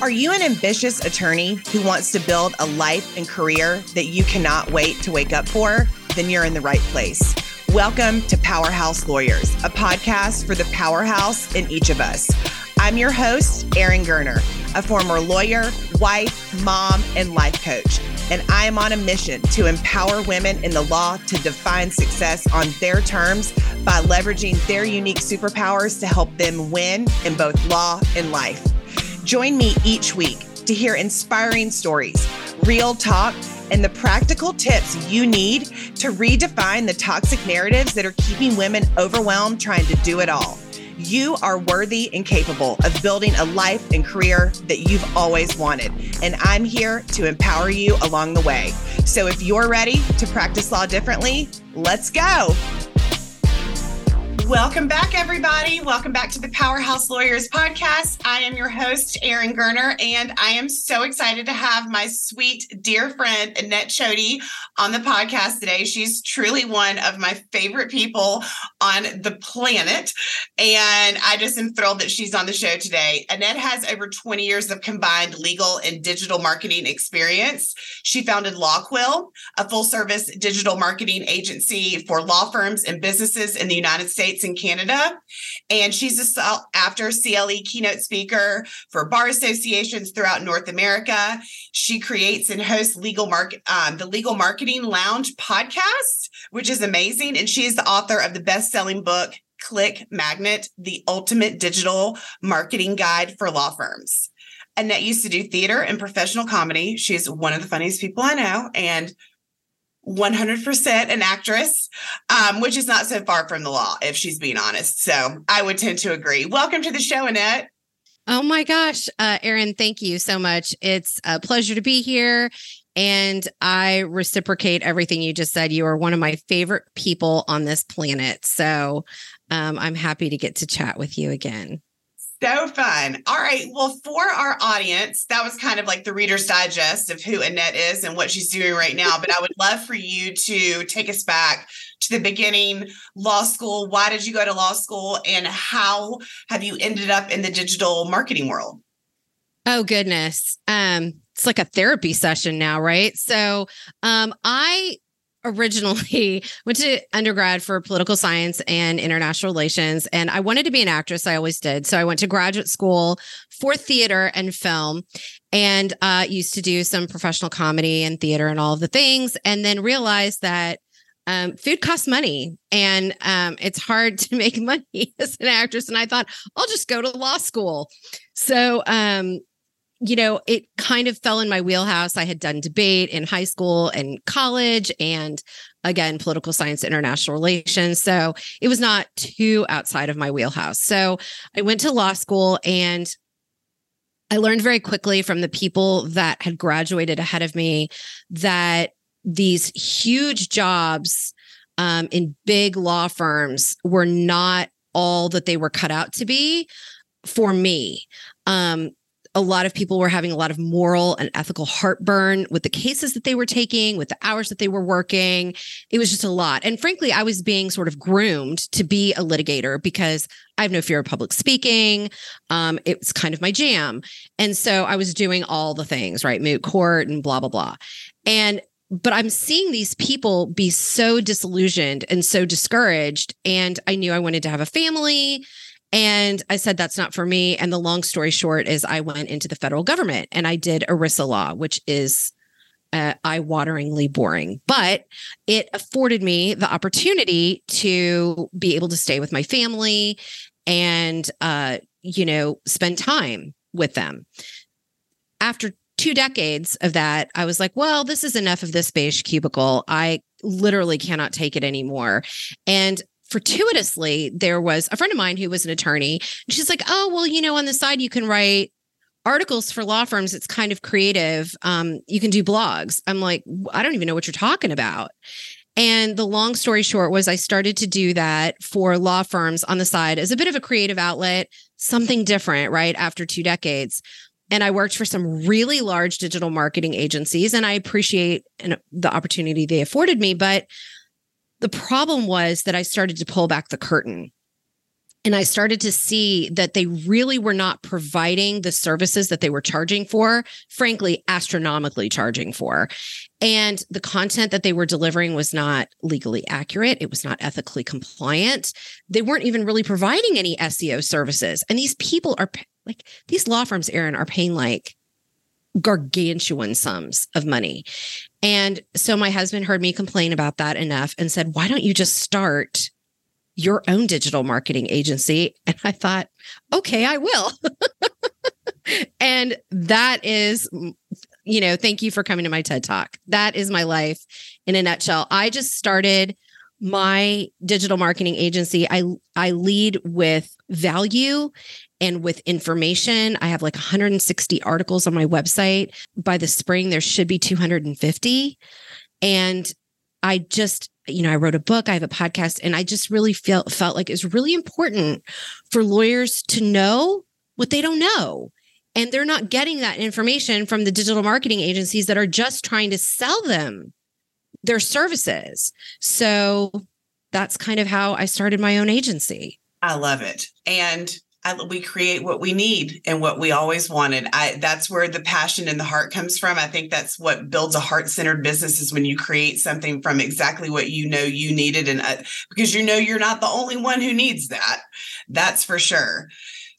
Are you an ambitious attorney who wants to build a life and career that you cannot wait to wake up for? Then you're in the right place. Welcome to Powerhouse Lawyers, a podcast for the powerhouse in each of us. I'm your host, Erin Gerner, a former lawyer, wife, mom, and life coach. And I am on a mission to empower women in the law to define success on their terms by leveraging their unique superpowers to help them win in both law and life. Join me each week to hear inspiring stories, real talk, and the practical tips you need to redefine the toxic narratives that are keeping women overwhelmed trying to do it all. You are worthy and capable of building a life and career that you've always wanted. And I'm here to empower you along the way. So if you're ready to practice law differently, let's go. Welcome back, everybody. Welcome back to the Powerhouse Lawyers podcast. I am your host, Erin Gerner, and I am so excited to have my sweet, dear friend, Annette Choti, on the podcast today. She's truly one of my favorite people on the planet. And I just am thrilled that she's on the show today. Annette has over 20 years of combined legal and digital marketing experience. She founded LawQuill, a full service digital marketing agency for law firms and businesses in the United States States and Canada. And she's a after CLE keynote speaker for bar associations throughout North America. She creates and hosts legal market um, the Legal Marketing Lounge podcast, which is amazing. And she is the author of the best-selling book Click Magnet, the ultimate digital marketing guide for law firms. Annette used to do theater and professional comedy. She's one of the funniest people I know. And 100% an actress, um, which is not so far from the law, if she's being honest. So I would tend to agree. Welcome to the show, Annette. Oh my gosh, uh, Erin, thank you so much. It's a pleasure to be here. And I reciprocate everything you just said. You are one of my favorite people on this planet. So um, I'm happy to get to chat with you again. So fun. All right. Well, for our audience, that was kind of like the Reader's Digest of who Annette is and what she's doing right now. But I would love for you to take us back to the beginning law school. Why did you go to law school and how have you ended up in the digital marketing world? Oh, goodness. Um, it's like a therapy session now, right? So um, I originally went to undergrad for political science and international relations and i wanted to be an actress. I always did. So i went to graduate school for theater and film and uh, used to do some professional comedy and theater and all of the things and then realized that um, food costs money and um, it's hard to make money as an actress and i thought i'll just go to law school. So um, you know, it kind of fell in my wheelhouse. I had done debate in high school and college, and again, political science, international relations. So it was not too outside of my wheelhouse. So I went to law school and I learned very quickly from the people that had graduated ahead of me that these huge jobs um, in big law firms were not all that they were cut out to be for me. Um, a lot of people were having a lot of moral and ethical heartburn with the cases that they were taking, with the hours that they were working. It was just a lot. And frankly, I was being sort of groomed to be a litigator because I have no fear of public speaking. Um, it was kind of my jam. And so I was doing all the things, right? Moot court and blah, blah, blah. And but I'm seeing these people be so disillusioned and so discouraged. And I knew I wanted to have a family and I said, that's not for me. And the long story short is I went into the federal government and I did ERISA law, which is uh, eye wateringly boring, but it afforded me the opportunity to be able to stay with my family and, uh, you know, spend time with them. After two decades of that, I was like, well, this is enough of this beige cubicle. I literally cannot take it anymore. And fortuitously, there was a friend of mine who was an attorney. And she's like, oh, well, you know, on the side, you can write articles for law firms. It's kind of creative. Um, you can do blogs. I'm like, I don't even know what you're talking about. And the long story short was I started to do that for law firms on the side as a bit of a creative outlet, something different, right? After two decades. And I worked for some really large digital marketing agencies, and I appreciate the opportunity they afforded me. But the problem was that I started to pull back the curtain. and I started to see that they really were not providing the services that they were charging for, frankly, astronomically charging for. And the content that they were delivering was not legally accurate. It was not ethically compliant. They weren't even really providing any SEO services. And these people are like, these law firms, Erin, are paying like gargantuan sums of money. And so my husband heard me complain about that enough and said, why don't you just start your own digital marketing agency? And I thought, okay, I will. and that is, you know, thank you for coming to my TED Talk. That is my life in a nutshell. I just started my digital marketing agency. I I lead with value and with information. I have like 160 articles on my website. By the spring, there should be 250. And I just, you know, I wrote a book, I have a podcast, and I just really felt felt like it's really important for lawyers to know what they don't know. And they're not getting that information from the digital marketing agencies that are just trying to sell them their services. So that's kind of how I started my own agency. I love it. And I, we create what we need and what we always wanted. I that's where the passion and the heart comes from. I think that's what builds a heart-centered business is when you create something from exactly what you know you needed and uh, because you know you're not the only one who needs that. That's for sure.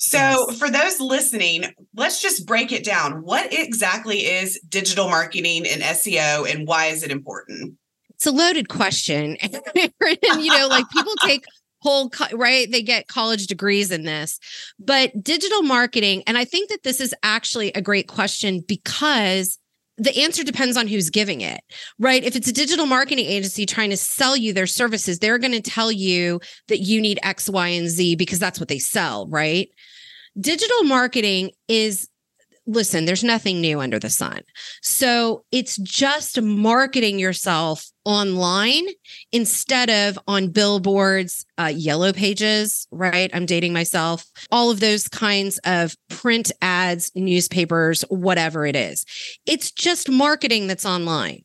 So, yes. for those listening, let's just break it down. What exactly is digital marketing and SEO and why is it important? It's a loaded question. and, you know, like people take whole right they get college degrees in this but digital marketing and i think that this is actually a great question because the answer depends on who's giving it, right? If it's a digital marketing agency trying to sell you their services, they're going to tell you that you need X, Y, and Z because that's what they sell, right? Digital marketing is listen, there's nothing new under the sun. So it's just marketing yourself online instead of on billboards, uh, yellow pages, right? I'm dating myself, all of those kinds of print ads, newspapers, whatever it is. It's just marketing that's online.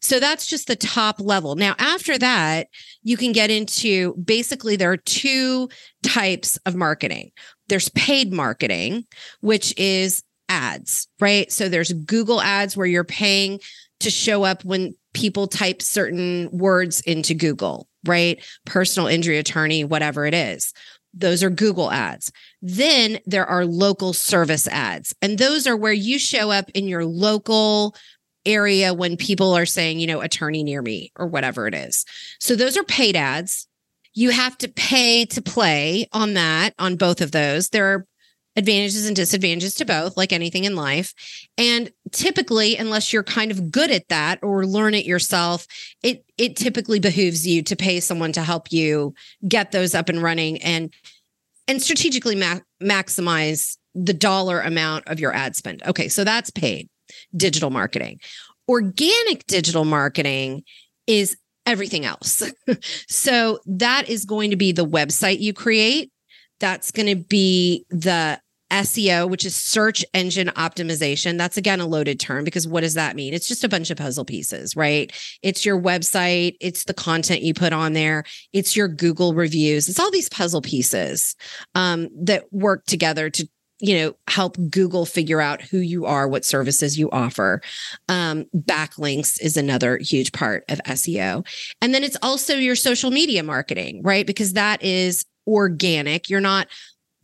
So that's just the top level. Now, after that, you can get into basically there are two types of marketing. There's paid marketing, which is ads, right? So there's Google ads where you're paying to show up when people type certain words into Google, right? Personal injury attorney, whatever it is. Those are Google ads. Then there are local service ads. And those are where you show up in your local area when people are saying, you know, attorney near me or whatever it is. So those are paid ads. You have to pay to play on that, on both of those. There are advantages and disadvantages to both, like anything in life. And typically, unless you're kind of good at that or learn it yourself, it it typically behooves you to pay someone to help you get those up and running and and strategically ma- maximize the dollar amount of your ad spend. Okay, so that's paid digital marketing. Organic digital marketing is everything else. so that is going to be the website you create. That's going to be the SEO, which is search engine optimization. That's again a loaded term because what does that mean? It's just a bunch of puzzle pieces, right? It's your website, it's the content you put on there, it's your Google reviews, it's all these puzzle pieces um, that work together to you know help google figure out who you are what services you offer. Um, backlinks is another huge part of seo and then it's also your social media marketing right? Because that is organic. You're not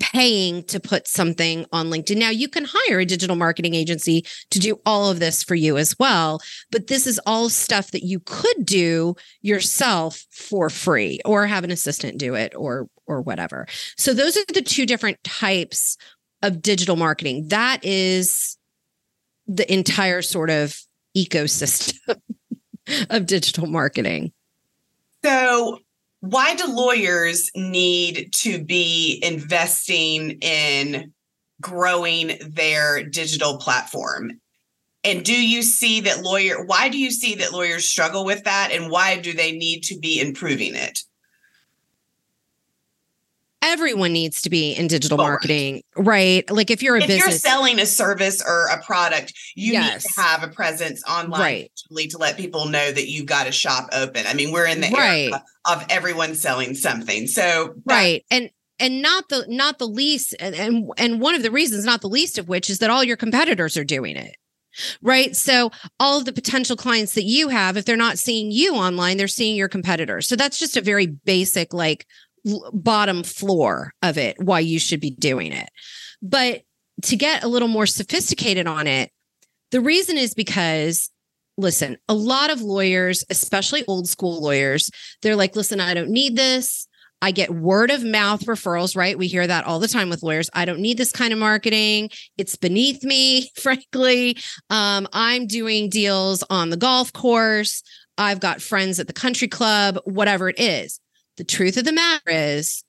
paying to put something on LinkedIn. Now, you can hire a digital marketing agency to do all of this for you as well, but this is all stuff that you could do yourself for free or have an assistant do it or or whatever. So those are the two different types of digital marketing. That is the entire sort of ecosystem of digital marketing. So why do lawyers need to be investing in growing their digital platform? And do you see that lawyer why do you see that lawyers struggle with that and why do they need to be improving it? Everyone needs to be in digital marketing, right? Like if you're a if business, you're selling a service or a product, you yes. need to have a presence online right. to let people know that you've got a shop open. I mean, we're in the right. era of everyone selling something. So right, and and not the not the least and, and and one of the reasons not the least of which is that all your competitors are doing it right so all of the potential clients that you have if they're not seeing you online they're seeing your competitors so that's just a very basic like bottom floor of it why you should be doing it but to get a little more sophisticated on it the reason is because listen a lot of lawyers especially old school lawyers they're like listen i don't need this I get word of mouth referrals, right? We hear that all the time with lawyers. I don't need this kind of marketing. It's beneath me, frankly. Um, I'm doing deals on the golf course. I've got friends at the country club, whatever it is. The truth of the matter is,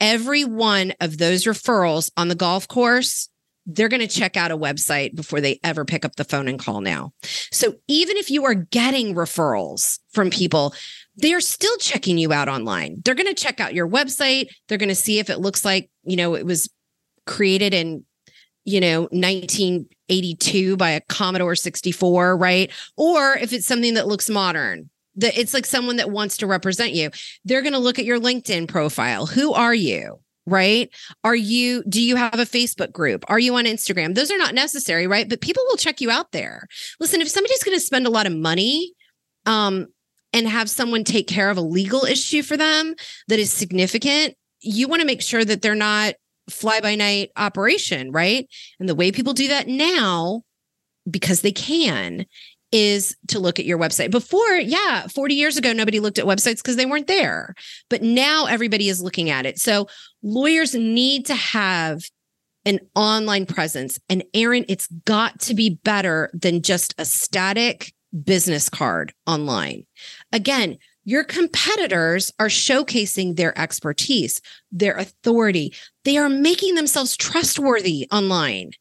every one of those referrals on the golf course, they're going to check out a website before they ever pick up the phone and call now. So even if you are getting referrals from people, they're still checking you out online. They're going to check out your website. They're going to see if it looks like, you know, it was created in, you know, 1982 by a Commodore 64, right? Or if it's something that looks modern. That it's like someone that wants to represent you. They're going to look at your LinkedIn profile. Who are you? right? Are you, do you have a Facebook group? Are you on Instagram? Those are not necessary, right? But people will check you out there. Listen, if somebody's going to spend a lot of money, um, and have someone take care of a legal issue for them that is significant, you want to make sure that they're not fly by night operation, right? And the way people do that now, because they can, is to look at your website. Before, yeah, 40 years ago, nobody looked at websites because they weren't there. But now everybody is looking at it. So lawyers need to have an online presence. And Erin, it's got to be better than just a static business card online. Again, your competitors are showcasing their expertise, their authority. They are making themselves trustworthy online.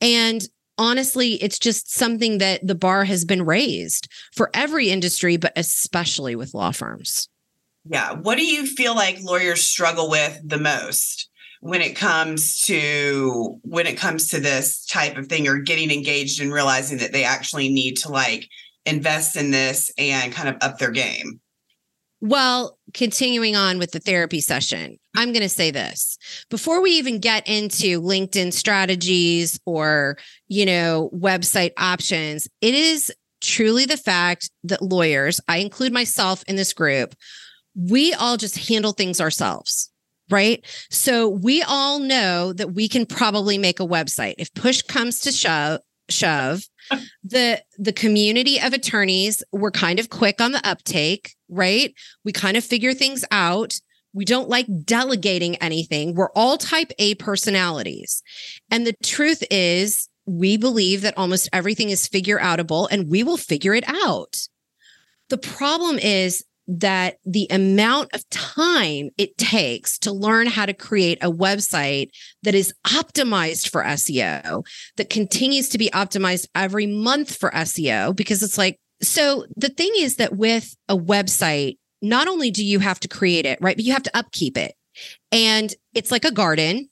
And honestly, it's just something that the bar has been raised for every industry, but especially with law firms. Yeah. What do you feel like lawyers struggle with the most? when it comes to when it comes to this type of thing or getting engaged and realizing that they actually need to like invest in this and kind of up their game? Well, continuing on with the therapy session, I'm going to say this before we even get into LinkedIn strategies or, you know, website options, it is truly the fact that lawyers, I include myself in this group, we all just handle things ourselves right? So we all know that we can probably make a website. If push comes to shove, shove, the the community of attorneys were kind of quick on the uptake, right? We kind of figure things out. We don't like delegating anything. We're all type A personalities. And the truth is, we believe that almost everything is figure outable and we will figure it out. The problem is that the amount of time it takes to learn how to create a website that is optimized for SEO, that continues to be optimized every month for SEO, because it's like, so the thing is that with a website, not only do you have to create it, right, but you have to upkeep it. And it's like a garden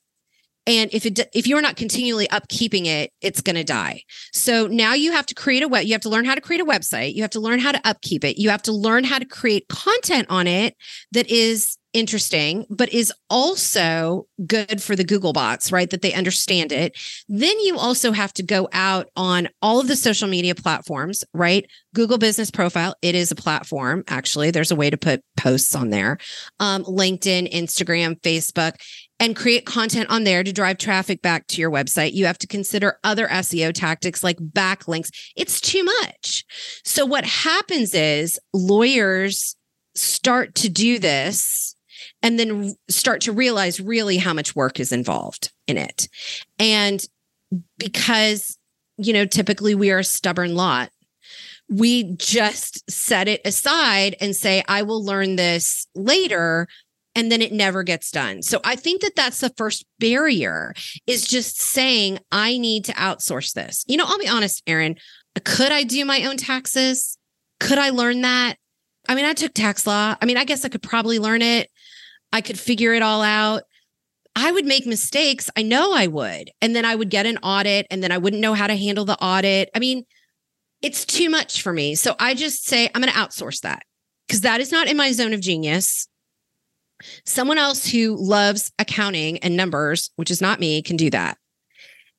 and if it if you're not continually upkeeping it it's going to die. So now you have to create a web you have to learn how to create a website you have to learn how to upkeep it you have to learn how to create content on it that is interesting but is also good for the google bots right that they understand it. Then you also have to go out on all of the social media platforms right? Google business profile it is a platform actually. There's a way to put posts on there. Um, linkedin instagram facebook and create content on there to drive traffic back to your website. You have to consider other SEO tactics like backlinks. It's too much. So, what happens is lawyers start to do this and then start to realize really how much work is involved in it. And because, you know, typically we are a stubborn lot, we just set it aside and say, I will learn this later and then it never gets done. So I think that that's the first barrier is just saying I need to outsource this. You know, I'll be honest, Erin, could I do my own taxes? Could I learn that? I mean, I took tax law. I mean, I guess I could probably learn it. I could figure it all out. I would make mistakes. I know I would. And then I would get an audit and then I wouldn't know how to handle the audit. I mean, it's too much for me. So I just say I'm going to outsource that because that is not in my zone of genius. Someone else who loves accounting and numbers, which is not me, can do that.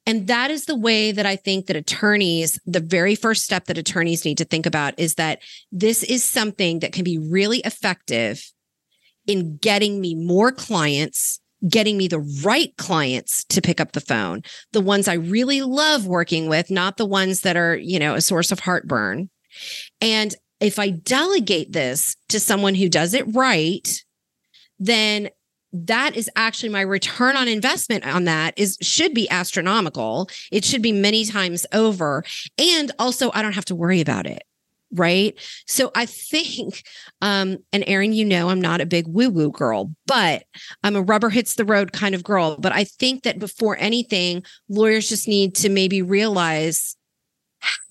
And that is the way that I think that attorneys, the very first step that attorneys need to think about is that this is something that can be really effective in getting me more clients, getting me the right clients to pick up the phone, the ones I really love working with, not the ones that are, you know, a source of heartburn. And if I delegate this to someone who does it right, then that is actually my return on investment on that is should be astronomical. It should be many times over. And also I don't have to worry about it. Right. So I think, um, and Erin, you know, I'm not a big woo woo girl, but I'm a rubber hits the road kind of girl. But I think that before anything, lawyers just need to maybe realize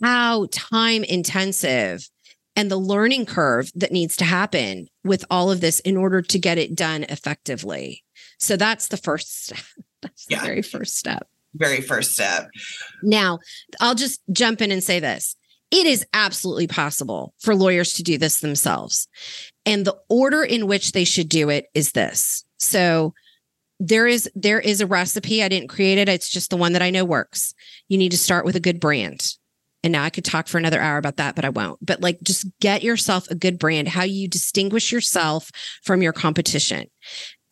how time intensive and the learning curve that needs to happen with all of this in order to get it done effectively. So that's the first step. That's the very first step. Very first step. Now, I'll just jump in and say this. It is absolutely possible for lawyers to do this themselves. And the order in which they should do it is this. So there is there is a recipe. I didn't create it. It's just the one that I know works. You need to start with a good brand. And now I could talk for another hour about that, but I won't. But like, just get yourself a good brand, how you distinguish yourself from your competition,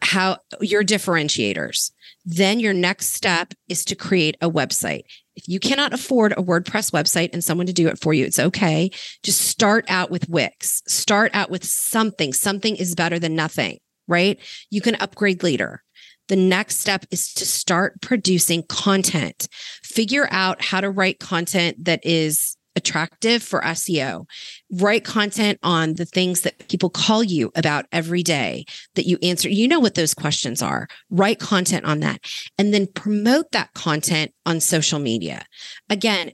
how your differentiators. Then your next step is to create a website. If you cannot afford a WordPress website and someone to do it for you, it's okay. Just start out with Wix, start out with something. Something is better than nothing, right? You can upgrade later. The next step is to start producing content. Figure out how to write content that is attractive for SEO. Write content on the things that people call you about every day that you answer. You know what those questions are. Write content on that and then promote that content on social media. Again,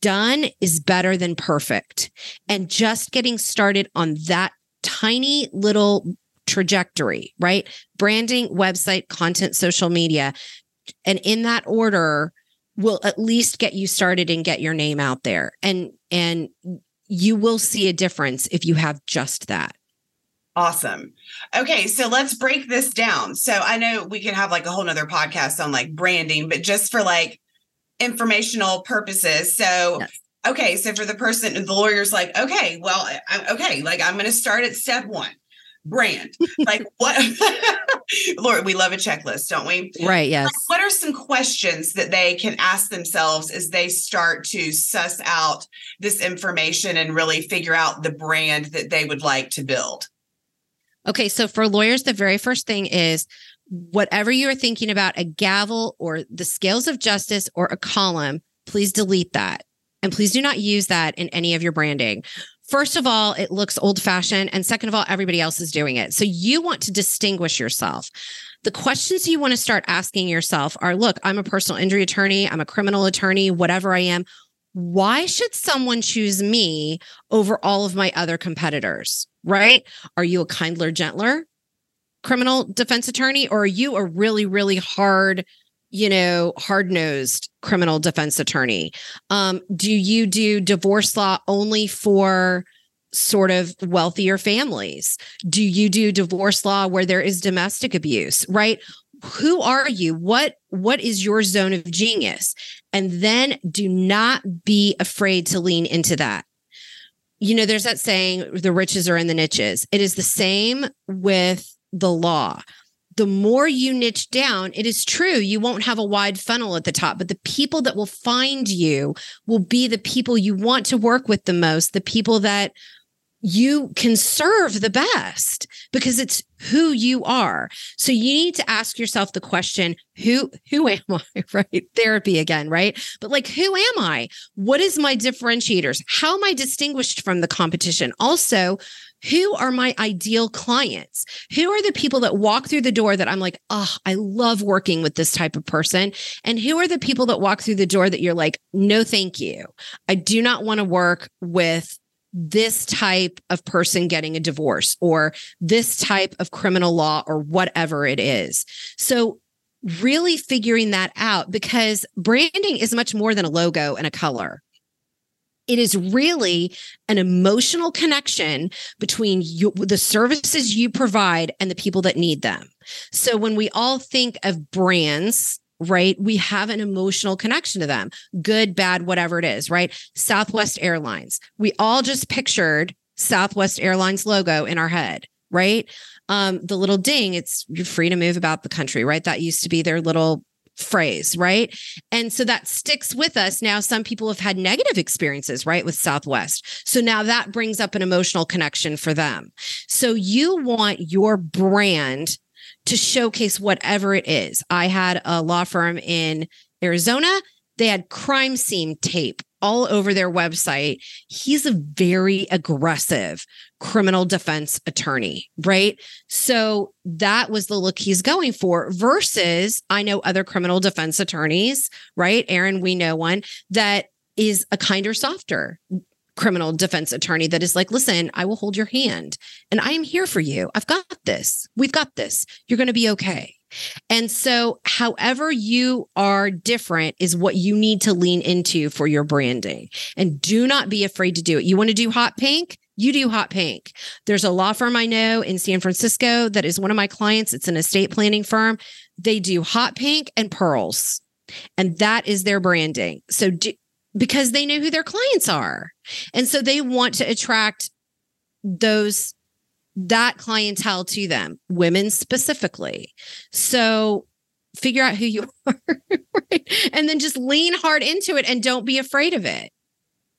done is better than perfect. And just getting started on that tiny little trajectory, right? Branding, website, content, social media. And in that order will at least get you started and get your name out there. And and you will see a difference if you have just that. Awesome. Okay, so let's break this down. So I know we can have like a whole nother podcast on like branding, but just for like informational purposes. So yes. okay, so for the person, the lawyer's like, okay, well, I'm okay, like I'm going to start at step one brand. Like what Lord, we love a checklist, don't we? Right, yes. Like what are some questions that they can ask themselves as they start to suss out this information and really figure out the brand that they would like to build? Okay, so for lawyers the very first thing is whatever you're thinking about a gavel or the scales of justice or a column, please delete that. And please do not use that in any of your branding. First of all, it looks old fashioned. And second of all, everybody else is doing it. So you want to distinguish yourself. The questions you want to start asking yourself are look, I'm a personal injury attorney, I'm a criminal attorney, whatever I am. Why should someone choose me over all of my other competitors? Right? Are you a kindler, gentler criminal defense attorney, or are you a really, really hard you know, hard nosed criminal defense attorney? Um, do you do divorce law only for sort of wealthier families? Do you do divorce law where there is domestic abuse, right? Who are you? What what is your zone of genius? And then do not be afraid to lean into that. You know, there's that saying, the riches are in the niches. It is the same with the law the more you niche down, it is true, you won't have a wide funnel at the top, but the people that will find you will be the people you want to work with the most, the people that you can serve the best because it's who you are. So you need to ask yourself the question, who who am I? Right? Therapy again, right? But like who am I? What is my differentiators? How am I distinguished from the competition? Also, who are my ideal clients? Who are the people that walk through the door that I'm like, oh, I love working with this type of person? And who are the people that walk through the door that you're like, no, thank you. I do not want to work with this type of person getting a divorce or this type of criminal law or whatever it is. So, really figuring that out because branding is much more than a logo and a color It is really an emotional connection between you, the services you provide and the people that need them. So when we all think of brands, right, we have an emotional connection to them, good, bad, whatever it is, right? Southwest Airlines. We all just pictured Southwest Airlines logo in our head, right? Um, the little ding, it's you're free to move about the country, right? That used to be their little phrase, right? And so that sticks with us. Now, some people have had negative experiences, right, with Southwest. So now that brings up an emotional connection for them. So you want your brand to showcase whatever it is. I had a law firm in Arizona, they had crime scene tape all over their website. He's a very aggressive criminal defense attorney, right? So that was the look he's going for versus I know other criminal defense attorneys, right? Erin, we know one that is a kinder, softer criminal defense attorney that is like, listen, I will hold your hand and I am here for you. I've got this. We've got this. You're going to be okay. And so, however you are different is what you need to lean into for your branding. And do not be afraid to do it. You want to do hot pink? You do hot pink. There's a law firm I know in San Francisco that is one of my clients. It's an estate planning firm. They do hot pink and pearls, and that is their branding. So, do, because they know who their clients are. And so they want to attract those that clientele to them, women specifically. So figure out who you are right? and then just lean hard into it and don't be afraid of it.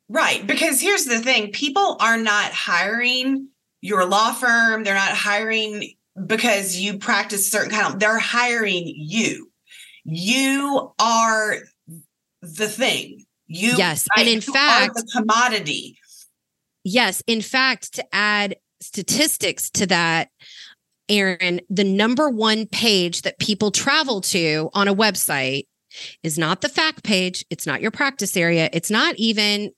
Right. Because here's the thing people are not hiring your law firm, they're not hiring because you practice certain kind of, they're hiring you. You are the thing. You, yes. And in fact, the commodity. Yes. In fact, to add statistics to that, Erin, the number one page that people travel to on a website is not the fact page. It's not your practice area. It's not even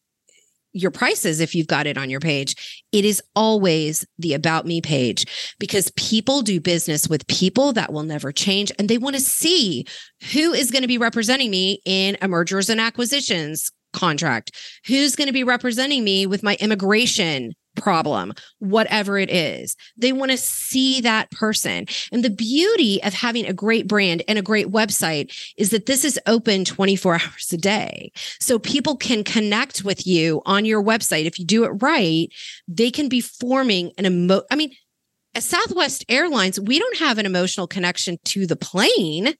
your prices if you've got it on your page. It is always the about me page because people do business with people that will never change and they want to see who is going to be representing me in a mergers and acquisitions contract, who's going to be representing me with my immigration problem, whatever it is. They want to see that person. And the beauty of having a great brand and a great website is that this is open 24 hours a day. So people can connect with you on your website. If you do it right, they can be forming an emo. I mean, at Southwest Airlines, we don't have an emotional connection to the plane.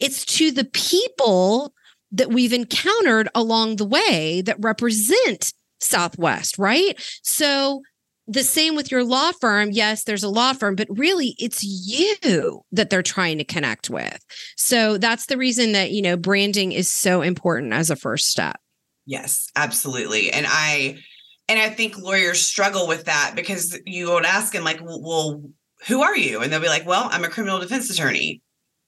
It's to the people that we've encountered along the way that represent Southwest, right? So the same with your law firm. Yes, there's a law firm, but really it's you that they're trying to connect with. So that's the reason that, you know, branding is so important as a first step. Yes, absolutely. And I, and I think lawyers struggle with that because you would ask them, like, well, who are you? And they'll be like, well, I'm a criminal defense attorney.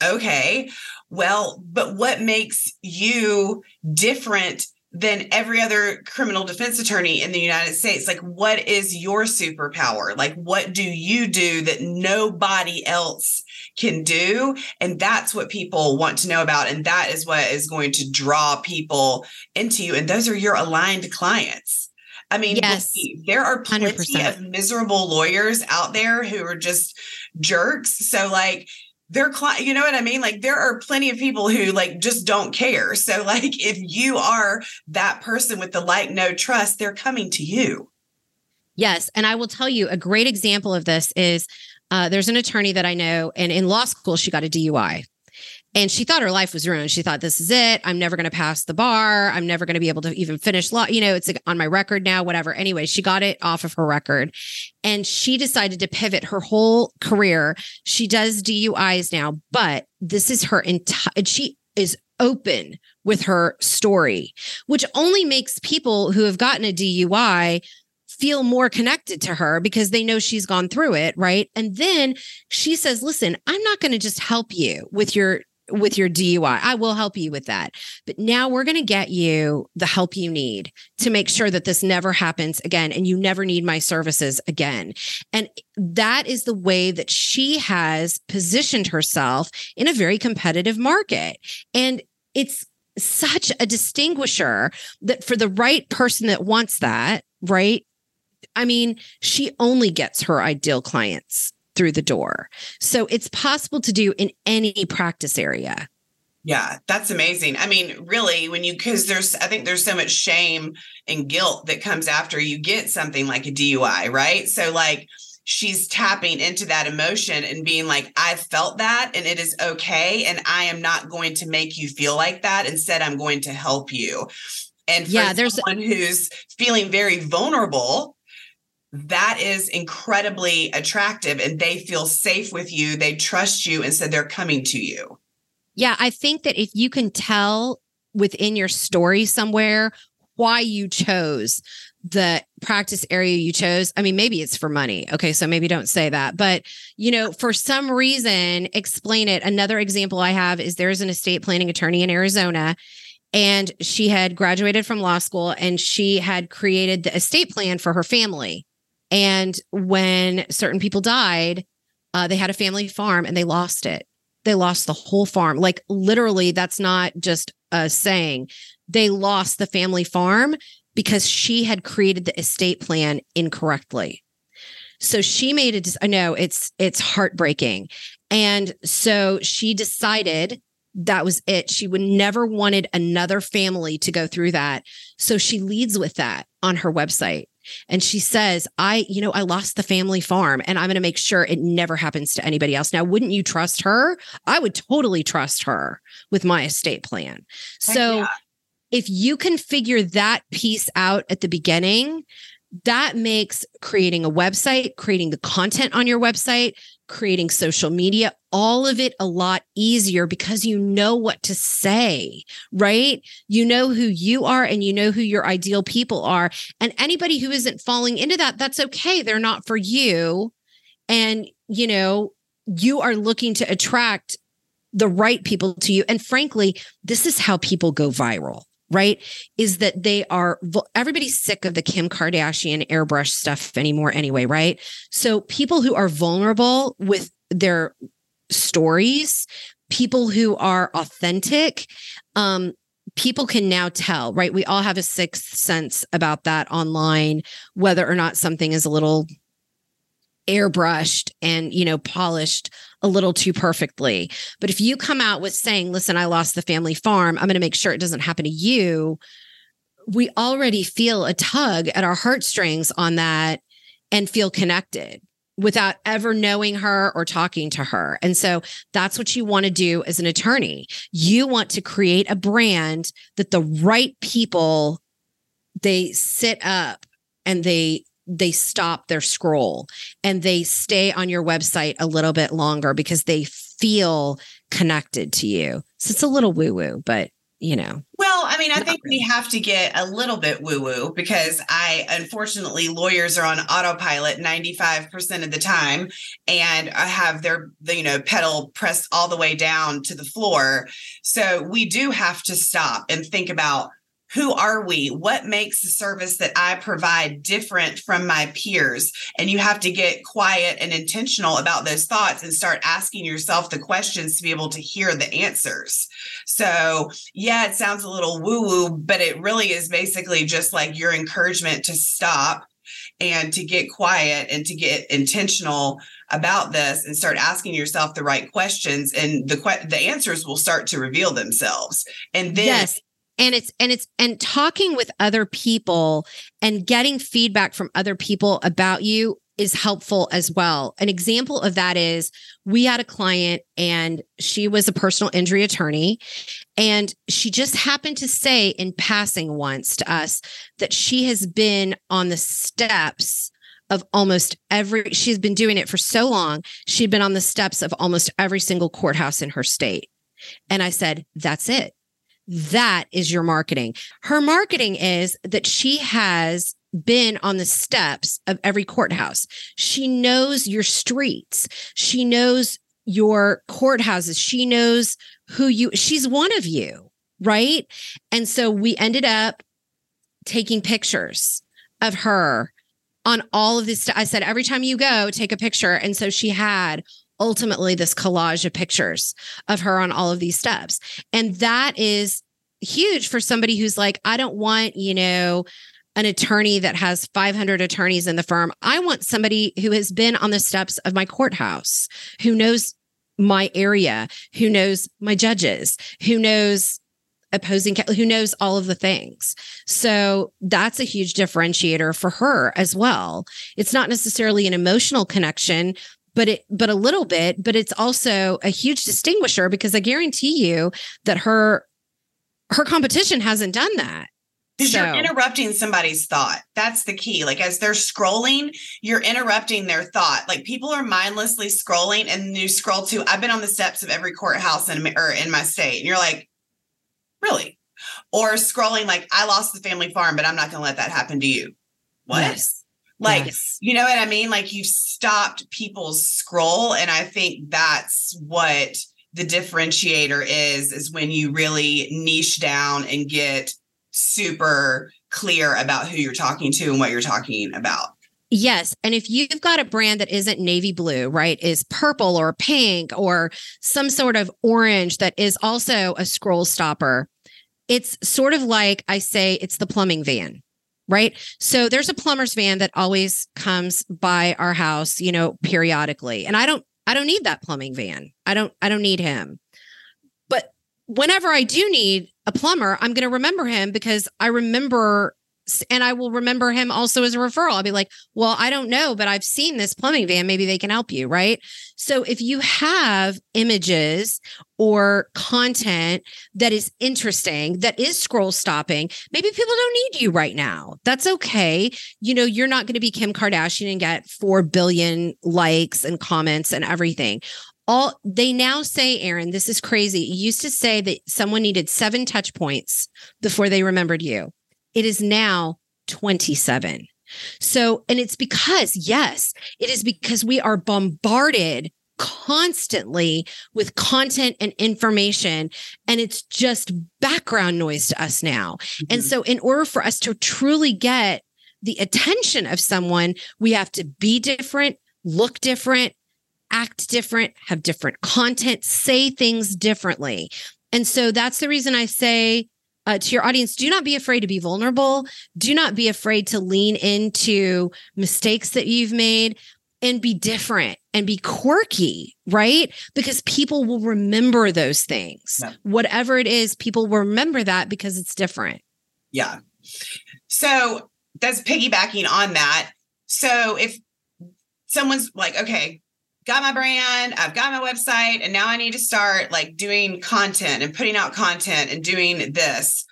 Okay. Well, but what makes you different than every other criminal defense attorney in the United States. Like, what is your superpower? Like, what do you do that nobody else can do? And that's what people want to know about. And that is what is going to draw people into you. And those are your aligned clients. I mean, yes, there are plenty 100%. of miserable lawyers out there who are just jerks. So, like, their client, you know what I mean? Like there are plenty of people who like just don't care. So like if you are that person with the like no trust, they're coming to you. Yes, and I will tell you a great example of this is uh, there's an attorney that I know, and in law school she got a DUI, and she thought her life was ruined. She thought, this is it. I'm never going to pass the bar. I'm never going to be able to even finish law. You know, it's on my record now, whatever. Anyway, she got it off of her record and she decided to pivot her whole career. She does DUIs now, but this is her entire, she is open with her story, which only makes people who have gotten a DUI feel more connected to her because they know she's gone through it, right? And then she says, "Listen, I'm not going to just help you with your with your DUI. I will help you with that. But now we're going to get you the help you need to make sure that this never happens again and you never need my services again. And that is the way that she has positioned herself in a very competitive market. And it's such a distinguisher that for the right person that wants that, right? I mean, she only gets her ideal clients through the door. So it's possible to do in any practice area. Yeah, that's amazing. I mean, really, when you, because there's, I think there's so much shame and guilt that comes after you get something like a DUI, right? So, like, she's tapping into that emotion and being like, I felt that and it is okay. And I am not going to make you feel like that. Instead, I'm going to help you. And yeah, there's someone who's feeling very vulnerable, that is incredibly attractive and they feel safe with you. They trust you. And so they're coming to you. Yeah. I think that if you can tell within your story somewhere why you chose the practice area you chose. I mean, maybe it's for money. Okay. So maybe don't say that. But, you know, for some reason, explain it. Another example I have is there's an estate planning attorney in Arizona, and she had graduated from law school and she had created the estate plan for her family. And when certain people died, uh, they had a family farm and they lost it. They lost the whole farm. Like literally, that's not just a saying. They lost the family farm because she had created the estate plan incorrectly. So she made it. I know it's it's heartbreaking, and so she decided that was it. She would never wanted another family to go through that. So she leads with that on her website. And she says, I, you know, I lost the family farm and I'm going to make sure it never happens to anybody else. Now, wouldn't you trust her? I would totally trust her with my estate plan. Oh, so yeah if you can figure that piece out at the beginning, that makes creating a website, creating the content on your website, creating social media, all of it a lot easier because you know what to say, right? You know who you are and you know who your ideal people are. And anybody who isn't falling into that, that's okay. They're not for you. And, you know, you are looking to attract the right people to you. And frankly, this is how people go viral right? Is that they are, everybody's sick of the Kim Kardashian airbrush stuff anymore, anyway, right? So people who are vulnerable with their stories, people who are authentic, um, people can now tell, right? We all have a sixth sense about that online, whether or not something is a little airbrushed and you know polished a little too perfectly but if you come out with saying listen i lost the family farm i'm going to make sure it doesn't happen to you we already feel a tug at our heartstrings on that and feel connected without ever knowing her or talking to her. And so that's what you want to do as an attorney. You want to create a brand that the right people they sit up and they they stop their scroll and they stay on your website a little bit longer because they feel connected to you. So it's a little woo woo, but you know. Well, I mean, I think really. we have to get a little bit woo woo because I, unfortunately, lawyers are on autopilot 95% of the time and I have their, you know, pedal pressed all the way down to the floor. So we do have to stop and think about who are we? What makes the service that I provide different from my peers? And you have to get quiet and intentional about those thoughts and start asking yourself the questions to be able to hear the answers. So, yeah, it sounds a little woo woo, but it really is basically just like your encouragement to stop and to get quiet and to get intentional about this and start asking yourself the right questions and the the answers will start to reveal themselves and then yes and it's and it's and talking with other people and getting feedback from other people about you is helpful as well. An example of that is we had a client and she was a personal injury attorney and she just happened to say in passing once to us that she has been on the steps of almost every she's been doing it for so long she'd been on the steps of almost every single courthouse in her state and i said that's it that is your marketing. Her marketing is that she has been on the steps of every courthouse. She knows your streets. She knows your courthouses. She knows who you, she's one of you, right? And so we ended up taking pictures of her on all of this. I said, every time you go, take a picture. And so she had ultimately this collage of pictures of her on all of these steps. And that is huge for somebody who's like, I don't want, you know, an attorney that has 500 attorneys in the firm. I want somebody who has been on the steps of my courthouse, who knows my area, who knows my judges, who knows opposing who knows all of the things. So that's a huge differentiator for her as well. It's not necessarily an emotional connection, but it but a little bit, but it's also a huge distinguisher because I guarantee you that her her competition hasn't done that. Because so. you're interrupting somebody's thought. That's the key. Like as they're scrolling, you're interrupting their thought. Like people are mindlessly scrolling and you scroll to, I've been on the steps of every courthouse in, or in my state. And you're like, really? Or scrolling like, I lost the family farm, but I'm not going to let that happen to you. What? Yes. Like, yes. you know what I mean? Like you've stopped people's scroll. And I think that's what the differentiator is, is when you really niche down and get super clear about who you're talking to and what you're talking about. Yes. And if you've got a brand that isn't navy blue, right, is purple or pink or some sort of orange that is also a scroll stopper, it's sort of like I say, it's the plumbing van, right? So there's a plumber's van that always comes by our house, you know, periodically. And I don't, I don't need that plumbing van. I don't, I don't need him. But whenever I do need a plumber, I'm going to remember him because I remember and I will remember him also as a referral. I'll be like, well, I don't know, but I've seen this plumbing van. Maybe they can help you. Right. So if you have images or content that is interesting, that is scroll stopping, maybe people don't need you right now. That's okay. You know, you're not going to be Kim Kardashian and get 4 billion likes and comments and everything all they now say Erin this is crazy it used to say that someone needed seven touch points before they remembered you it is now 27 so and it's because yes it is because we are bombarded constantly with content and information and it's just background noise to us now mm-hmm. and so in order for us to truly get the attention of someone we have to be different look different act different, have different content, say things differently. And so that's the reason I say uh, to your audience do not be afraid to be vulnerable. Do not be afraid to lean into mistakes that you've made and be different and be quirky, right? Because people will remember those things. Yeah. Whatever it is, people will remember that because it's different. Yeah. So that's piggybacking on that. So if someone's like, okay, got my brand, I've got my website, and now I need to start like doing content and putting out content and doing this.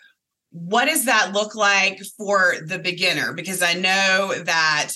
What does that look like for the beginner? Because I know that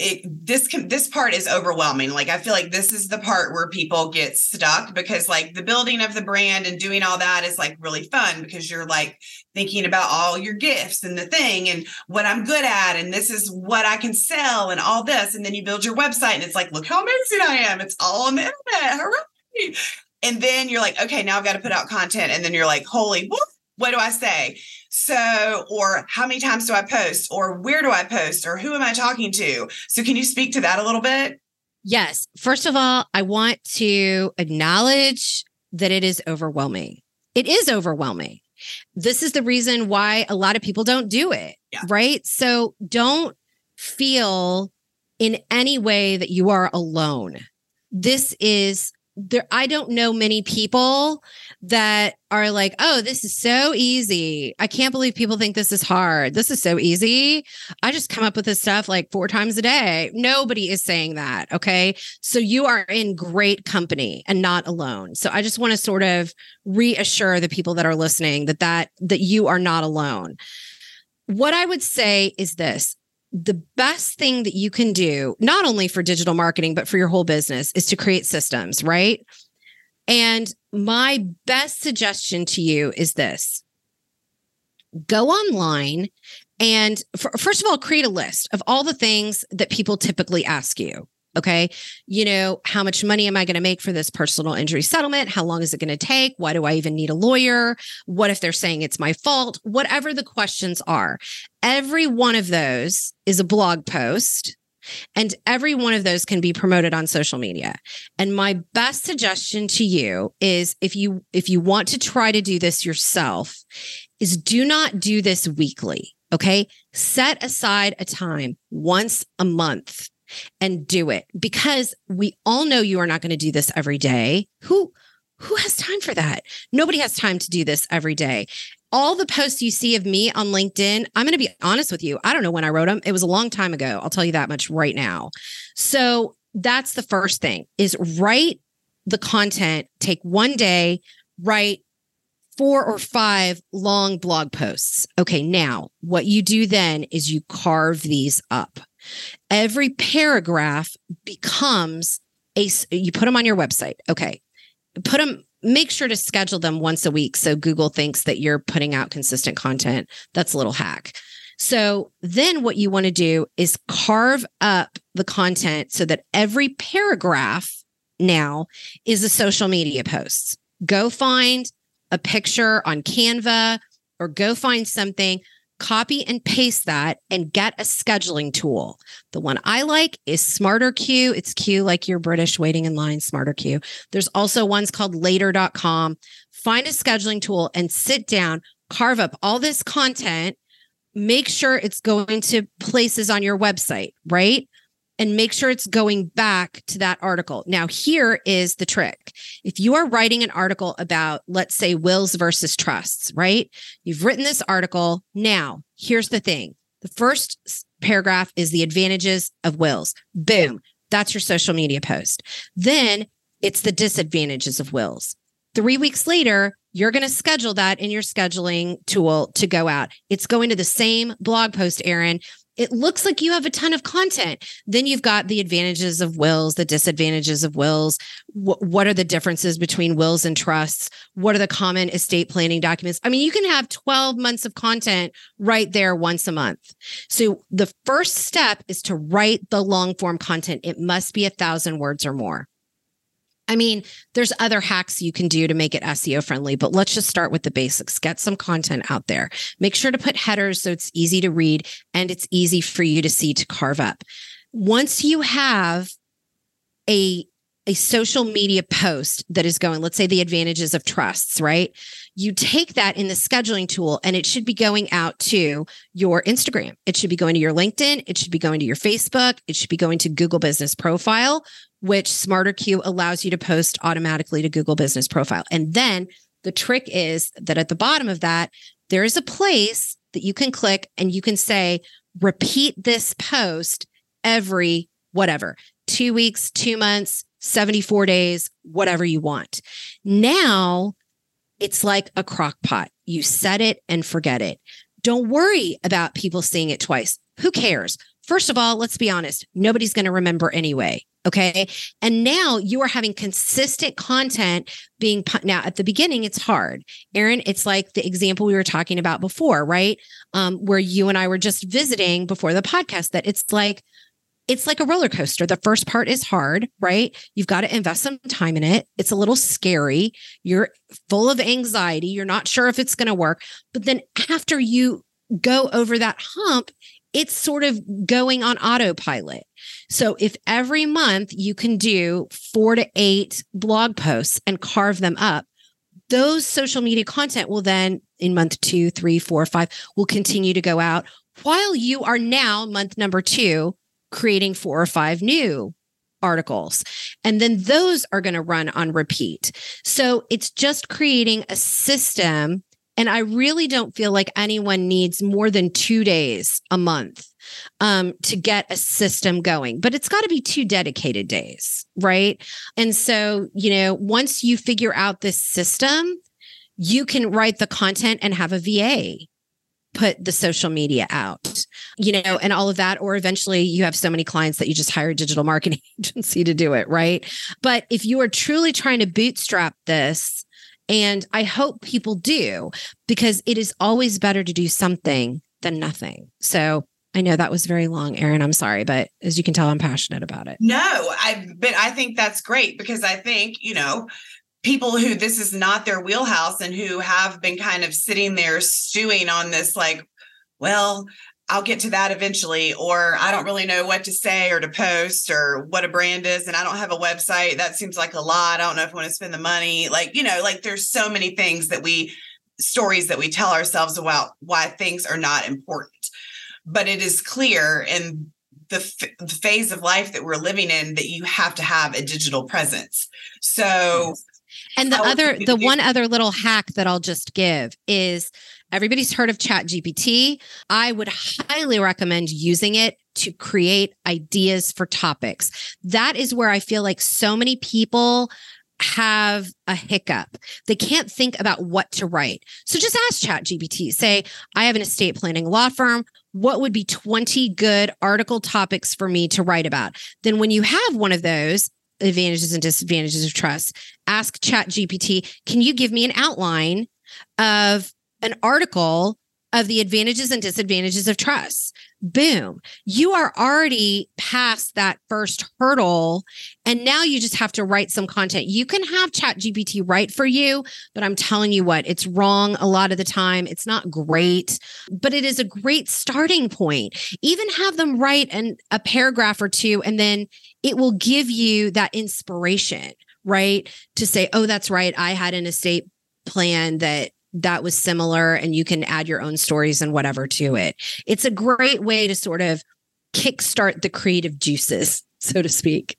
it this can this part is overwhelming. Like i feel like this is the part where people get stuck because like the building of the brand and doing all that is like really fun because you're like thinking about all your gifts and the thing and what i'm good at and this is what i can sell and all this. And then you build your website and it's like look how amazing i am. It's all on the internet. Hooray. And then you're like okay now i've got to put out content. And then you're like holy what, what do i say so, or how many times do I post, or where do I post, or who am I talking to? So, can you speak to that a little bit? Yes. First of all, I want to acknowledge that it is overwhelming. It is overwhelming. This is the reason why a lot of people don't do it. Yeah. Right. So, don't feel in any way that you are alone. This is there I don't know many people that are like, "Oh, this is so easy. I can't believe people think this is hard. This is so easy. I just come up with this stuff like four times a day." Nobody is saying that, okay? So you are in great company and not alone. So I just want to sort of reassure the people that are listening that that that you are not alone. What I would say is this the best thing that you can do, not only for digital marketing, but for your whole business, is to create systems, right? And my best suggestion to you is this go online and first of all, create a list of all the things that people typically ask you. Okay. You know, how much money am I going to make for this personal injury settlement? How long is it going to take? Why do I even need a lawyer? What if they're saying it's my fault? Whatever the questions are, every one of those is a blog post And every one of those can be promoted on social media. And my best suggestion to you is if you if you want to try to do this yourself is do not do this weekly, okay? Set aside a time once a month and do it because we all know you are not going to do this every day. Who who has time for that? Nobody has time to do this every day all the posts you see of me on LinkedIn, I'm going to be honest with you. I don't know when I wrote them. It was a long time ago. I'll tell you that much right now. So that's the first thing is write the content, take one day, write four or five long blog posts. Okay. Now what you do then is you carve these up. Every paragraph becomes a, you put them on your website. Okay. Put them make sure to schedule them once a week so Google thinks that you're putting out consistent content. That's a little hack. So then what you want to do is carve up the content so that every paragraph now is a social media post. Go find a picture on Canva or go find something copy and paste that and get a scheduling tool. The one I like is Smarter Queue. It's Q like your British waiting in line, Smarter Queue. There's also ones called later.com. Find a scheduling tool and sit down, carve up all this content, make sure it's going to places on your website, right? And make sure it's going back to that article. Now, here is the trick. If you are writing an article about, let's say, wills versus trusts, right? You've written this article. Now, here's the thing the first paragraph is the advantages of wills. Boom. That's your social media post. Then it's the disadvantages of wills. Three weeks later, you're going to schedule that in your scheduling tool to go out. It's going to the same blog post, Erin, it looks like you have a ton of content. Then you've got the advantages of wills, the disadvantages of wills. W- what are the differences between wills and trusts? What are the common estate planning documents? I mean, you can have 12 months of content right there once a month. So the first step is to write the long form content. It must be a thousand words or more. I mean, there's other hacks you can do to make it SEO friendly, but let's just start with the basics. Get some content out there. Make sure to put headers so it's easy to read and it's easy for you to see to carve up. Once you have a a social media post that is going, let's say the advantages of trusts, right? You take that in the scheduling tool and it should be going out to your Instagram. It should be going to your LinkedIn. It should be going to your Facebook. It should be going to Google Business Profile, which Smarter Queue allows you to post automatically to Google Business Profile. And then the trick is that at the bottom of that, there is a place that you can click and you can say, repeat this post every whatever, two weeks, two months, 74 days, whatever you want. Now it's like a crock pot. You set it and forget it. Don't worry about people seeing it twice. Who cares? First of all, let's be honest, nobody's going to remember anyway. Okay. And now you are having consistent content being put. Now, at the beginning, it's hard. Erin, it's like the example we were talking about before, right? Um, where you and I were just visiting before the podcast, that it's like, it's like a roller coaster. The first part is hard, right? You've got to invest some time in it. It's a little scary. You're full of anxiety. You're not sure if it's going to work. But then after you go over that hump, it's sort of going on autopilot. So if every month you can do four to eight blog posts and carve them up, those social media content will then in month two, three, four, five will continue to go out while you are now month number two creating four or five new articles. And then those are going to run on repeat. So it's just creating a system. And I really don't feel like anyone needs more than two days a month um, to get a system going, but it's got to be two dedicated days, right? And so, you know, once you figure out this system, you can write the content and have a VA put the social media out, you know, and all of that. Or eventually you have so many clients that you just hire a digital marketing agency to do it. Right. But if you are truly trying to bootstrap this, and I hope people do, because it is always better to do something than nothing. So I know that was very long, Erin. I'm sorry, but as you can tell, I'm passionate about it. No, I but I think that's great because I think, you know, people who this is not their wheelhouse and who have been kind of sitting there stewing on this like well I'll get to that eventually, or I don't really know what to say or to post or what a brand is, and I don't have a website. That seems like a lot. I don't know if I want to spend the money. Like, you know, like there's so many things that we, stories that we tell ourselves about why things are not important. But it is clear in the, f- the phase of life that we're living in that you have to have a digital presence. So, and the other, the one other little hack that I'll just give is Everybody's heard of Chat GPT. I would highly recommend using it to create ideas for topics. That is where I feel like so many people have a hiccup. They can't think about what to write. So just ask Chat GPT. Say, I have an estate planning law firm. What would be 20 good article topics for me to write about? Then when you have one of those, advantages and disadvantages of trust, ask Chat GPT, can you give me an outline of an article of the advantages and disadvantages of trust. Boom. You are already past that first hurdle. And now you just have to write some content. You can have Chat GPT write for you, but I'm telling you what, it's wrong a lot of the time. It's not great, but it is a great starting point. Even have them write an, a paragraph or two, and then it will give you that inspiration, right? To say, oh, that's right. I had an estate plan that that was similar and you can add your own stories and whatever to it. It's a great way to sort of kickstart the creative juices, so to speak.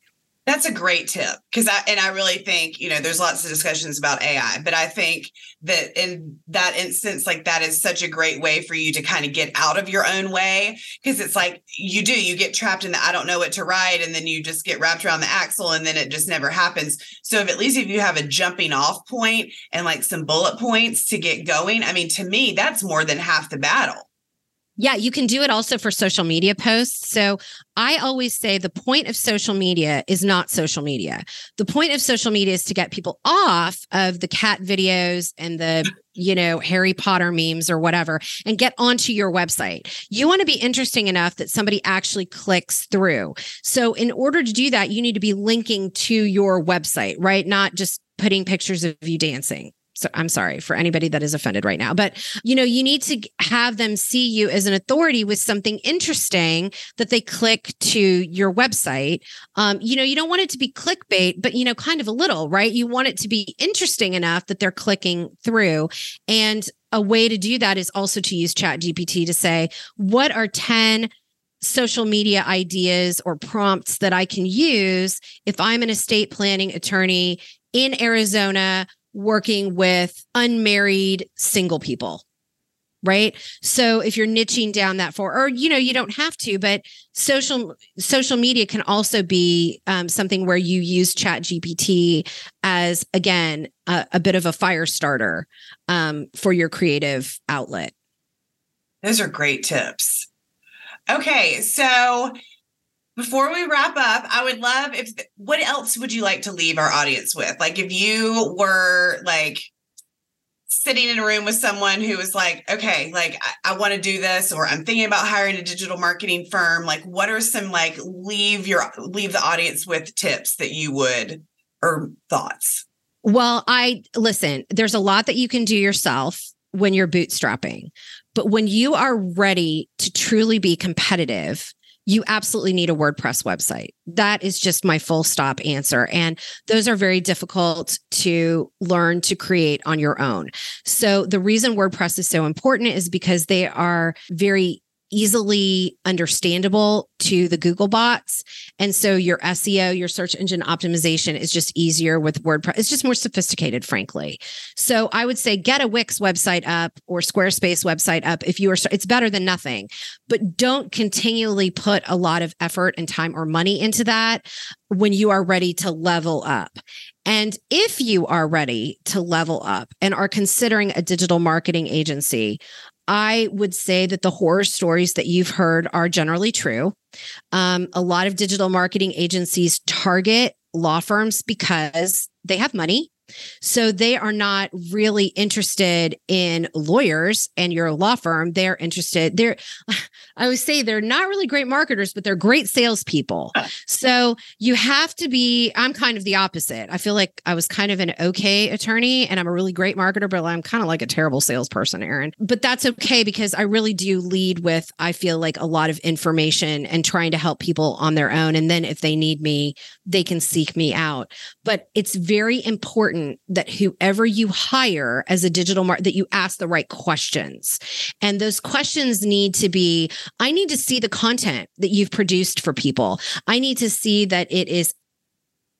That's a great tip because I and I really think you know there's lots of discussions about AI, but I think that in that instance, like that is such a great way for you to kind of get out of your own way because it's like you do you get trapped in the I don't know what to write, and then you just get wrapped around the axle, and then it just never happens. So if at least if you have a jumping off point and like some bullet points to get going, I mean, to me that's more than half the battle. Yeah, you can do it also for social media posts. So I always say the point of social media is not social media. The point of social media is to get people off of the cat videos and the, you know, Harry Potter memes or whatever and get onto your website. You want to be interesting enough that somebody actually clicks through. So in order to do that, you need to be linking to your website, right? Not just putting pictures of you dancing I'm sorry for anybody that is offended right now, but you know, you need to have them see you as an authority with something interesting that they click to your website. Um, you know, you don't want it to be clickbait, but you know, kind of a little, right? You want it to be interesting enough that they're clicking through. And a way to do that is also to use Chat GPT to say, what are 10 social media ideas or prompts that I can use if I'm an estate planning attorney in Arizona working with unmarried single people right? So if you're niching down that for or you know you don't have to but social social media can also be um, something where you use chat gpt as again a, a bit of a fire starter um, for your creative outlet. Those are great tips. Okay so before we wrap up, I would love if what else would you like to leave our audience with? Like if you were like sitting in a room with someone who was like, okay, like I, I want to do this, or I'm thinking about hiring a digital marketing firm. Like, what are some like leave your leave the audience with tips that you would or thoughts? Well, I listen, there's a lot that you can do yourself when you're bootstrapping. But when you are ready to truly be competitive, you absolutely need a WordPress website. That is just my full stop answer. And those are very difficult to learn to create on your own. So, the reason WordPress is so important is because they are very easily understandable to the Google bots. And so your SEO, your search engine optimization is just easier with WordPress. It's just more sophisticated, frankly. So I would say get a Wix website up or Squarespace website up if you are, it's better than nothing, but don't continually put a lot of effort and time or money into that when you are ready to level up. And if you are ready to level up and are considering a digital marketing agency, I would say that the horror stories that you've heard are generally true. Um, a lot of digital marketing agencies target law firms because they have money. So they are not really interested in lawyers and your law firm. They're interested. They're I would say they're not really great marketers, but they're great salespeople. So you have to be, I'm kind of the opposite. I feel like I was kind of an okay attorney and I'm a really great marketer, but I'm kind of like a terrible salesperson, Erin. But that's okay because I really do lead with, I feel like a lot of information and trying to help people on their own. And then if they need me, they can seek me out. But it's very important that whoever you hire as a digital market, that you ask the right questions. And those questions need to be I need to see the content that you've produced for people. I need to see that it is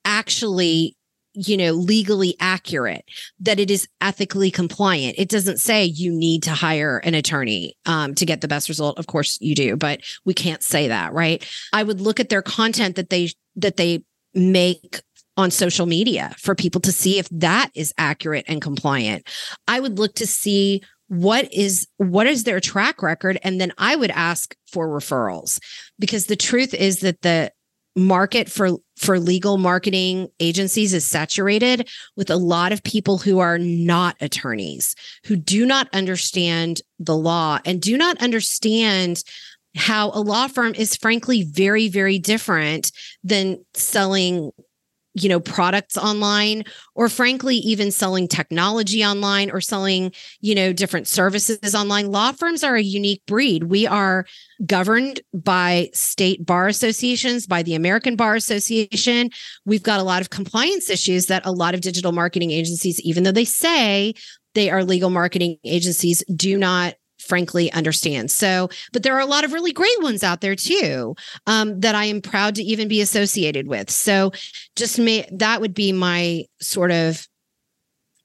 actually you know legally accurate that it is ethically compliant it doesn't say you need to hire an attorney um, to get the best result of course you do but we can't say that right i would look at their content that they that they make on social media for people to see if that is accurate and compliant. I would look to see what is what is their track record and then i would ask for referrals. Because the truth is that the market for for legal marketing agencies is saturated with a lot of people who are not attorneys who do not understand the law and do not understand how a law firm is frankly very very different than selling you know products online or frankly even selling technology online or selling you know different services online. Law firms are a unique breed. We are governed by state bar associations by the american bar association. We've got a lot of compliance issues that a lot of digital marketing agencies even though they say they are legal marketing agencies do not frankly understand. So, but there are a lot of really great ones out there too um, that I am proud to even be associated with. So, just may that would be my sort of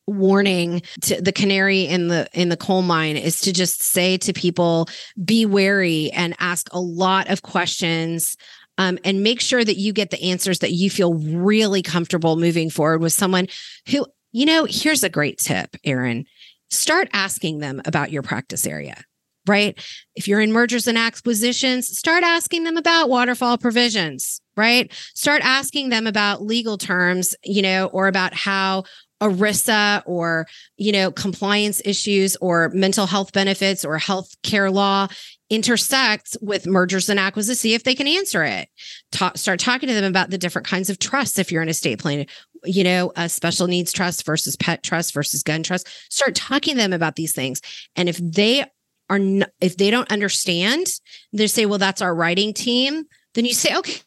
warning to the canary in the in the coal mine is to just say to people be wary and ask a lot of questions um, and make sure that you get the answers that you feel really comfortable moving forward with someone who you know here's a great tip erin start asking them about your practice area right? If you're in mergers and acquisitions, start asking them about waterfall provisions, right? Start asking them about legal terms, you know, or about how ERISA or, you know, compliance issues or mental health benefits or health care law intersects with mergers and acquisitions. See if they can answer it. Talk, start talking to them about the different kinds of trusts if you're an estate plan you know, a special needs trust versus pet trust versus gun trust. Start talking to them about these things. And if they are, if they don't understand, they say, well, that's our writing team. Then you say, okay,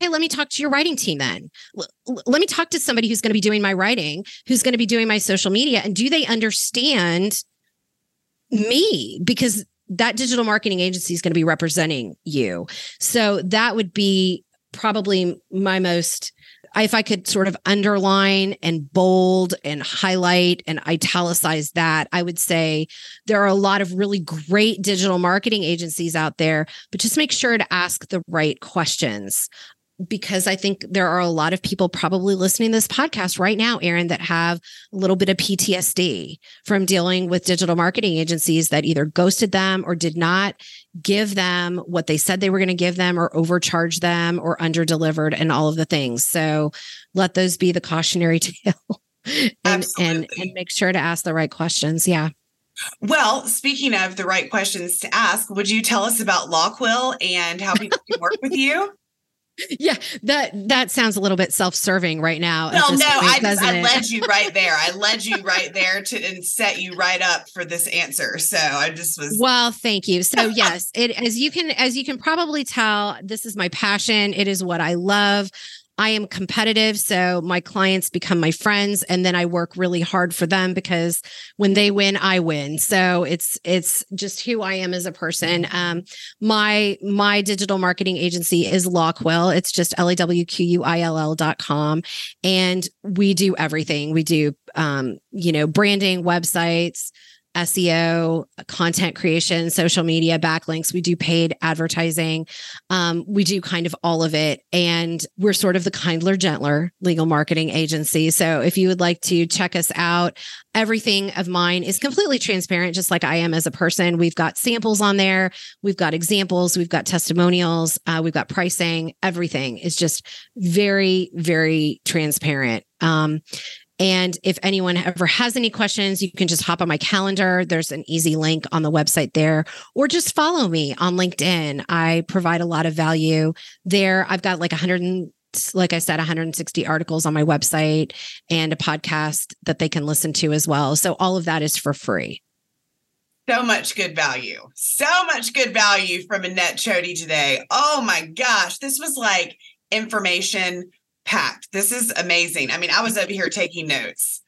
hey, let me talk to your writing team then. L- let me talk to somebody who's going to be doing my writing, who's going to be doing my social media. And do they understand me? Because that digital marketing agency is going to be representing you. So that would be probably my most if I could sort of underline and bold and highlight and italicize that, I would say there are a lot of really great digital marketing agencies out there, but just make sure to ask the right questions. Because I think there are a lot of people probably listening to this podcast right now, Erin, that have a little bit of PTSD from dealing with digital marketing agencies that either ghosted them or did not give them what they said they were going to give them or overcharge them or underdelivered and all of the things. So let those be the cautionary tale and, and, and make sure to ask the right questions. Yeah. Well, speaking of the right questions to ask, would you tell us about LawQuill and how people can work with you? Yeah, that that sounds a little bit self-serving right now. Well, no, point, I just I led you right there. I led you right there to and set you right up for this answer. So I just was Well, thank you. So yes, it as you can as you can probably tell, this is my passion. It is what I love. I am competitive. So my clients become my friends and then I work really hard for them because when they win, I win. So it's, it's just who I am as a person. Um, my, my digital marketing agency is LawQuill. It's just L-A-W-Q-U-I-L-L dot com. And we do everything. We do, um, you know, branding, websites, SEO, content creation, social media, backlinks. We do paid advertising. Um, we do kind of all of it. And we're sort of the kindler, gentler legal marketing agency. So if you would like to check us out, everything of mine is completely transparent, just like I am as a person. We've got samples on there, we've got examples, we've got testimonials, uh, we've got pricing. Everything is just very, very transparent. Um, And if anyone ever has any questions, you can just hop on my calendar. There's an easy link on the website there, or just follow me on LinkedIn. I provide a lot of value there. I've got like 100 like I said, 160 articles on my website and a podcast that they can listen to as well. So all of that is for free. So much good value. So much good value from Annette Choti today. Oh my gosh. This was like information packed. This is amazing. I mean, I was over here taking notes.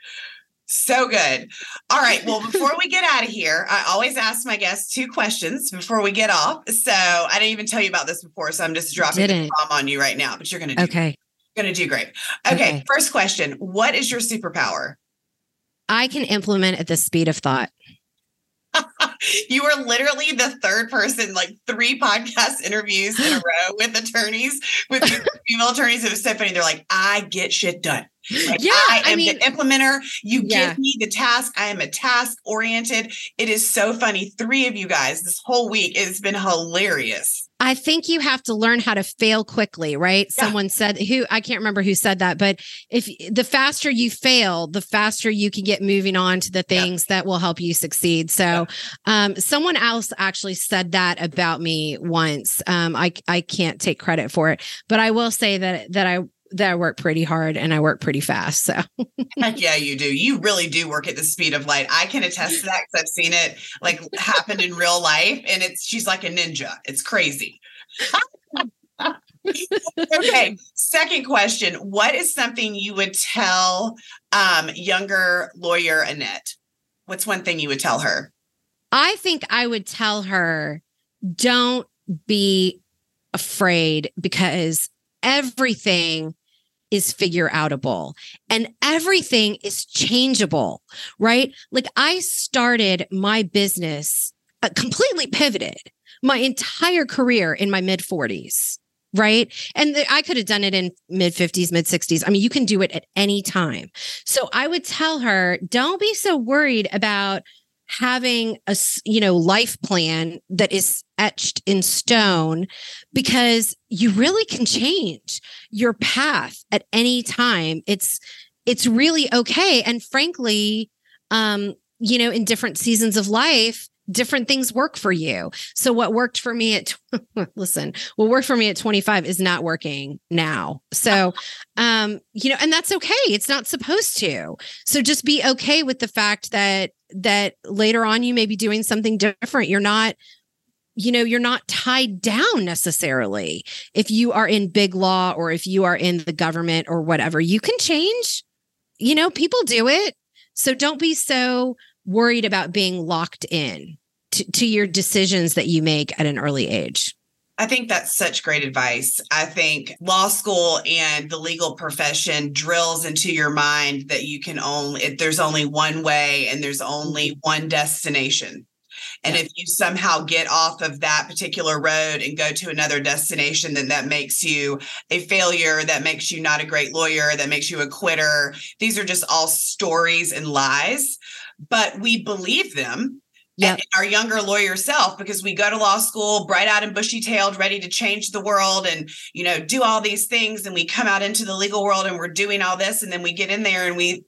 So good. All right. Well, before we get out of here, I always ask my guests two questions before we get off. So I didn't even tell you about this before. So I'm just dropping the bomb on you right now, but you're going to do Okay. You're going to do great. Okay, okay. First question What is your superpower? I can implement at the speed of thought. you were literally the third person, like three podcast interviews in a row with attorneys, with female attorneys. It was so funny. They're like, I get shit done. Like, yeah, I am I mean, the implementer. You yeah. give me the task. I am a task oriented. It is so funny. Three of you guys this whole week. It's been hilarious. I think you have to learn how to fail quickly, right? Yeah. Someone said who I can't remember who said that, but if the faster you fail, the faster you can get moving on to the things yeah. that will help you succeed. So, yeah. um, someone else actually said that about me once. Um, I I can't take credit for it, but I will say that that I that I work pretty hard and I work pretty fast. So, Heck yeah, you do. You really do work at the speed of light. I can attest to that because I've seen it like happen in real life, and it's she's like a ninja. It's crazy. okay. Second question: What is something you would tell um, younger lawyer Annette? What's one thing you would tell her? I think I would tell her, don't be afraid because everything is figure outable and everything is changeable, right? Like I started my business uh, completely pivoted my entire career in my mid 40s right? And I could have done it in mid 50s, mid 60s. I mean, you can do it at any time. So I would tell her, don't be so worried about having a you know life plan that is etched in stone because you really can change your path at any time. It's it's really okay. And frankly um you know in different seasons of life different things work for you. So what worked for me at listen, what worked for me at 25 is not working now. So um you know and that's okay. It's not supposed to. So just be okay with the fact that that later on you may be doing something different. You're not you know, you're not tied down necessarily. If you are in big law or if you are in the government or whatever, you can change. You know, people do it. So don't be so worried about being locked in to, to your decisions that you make at an early age? I think that's such great advice. I think law school and the legal profession drills into your mind that you can only, there's only one way and there's only one destination. And if you somehow get off of that particular road and go to another destination, then that makes you a failure, that makes you not a great lawyer, that makes you a quitter. These are just all stories and lies, but we believe them. Yep. our younger lawyer self because we go to law school bright eyed and bushy tailed ready to change the world and you know do all these things. And we come out into the legal world and we're doing all this. And then we get in there and we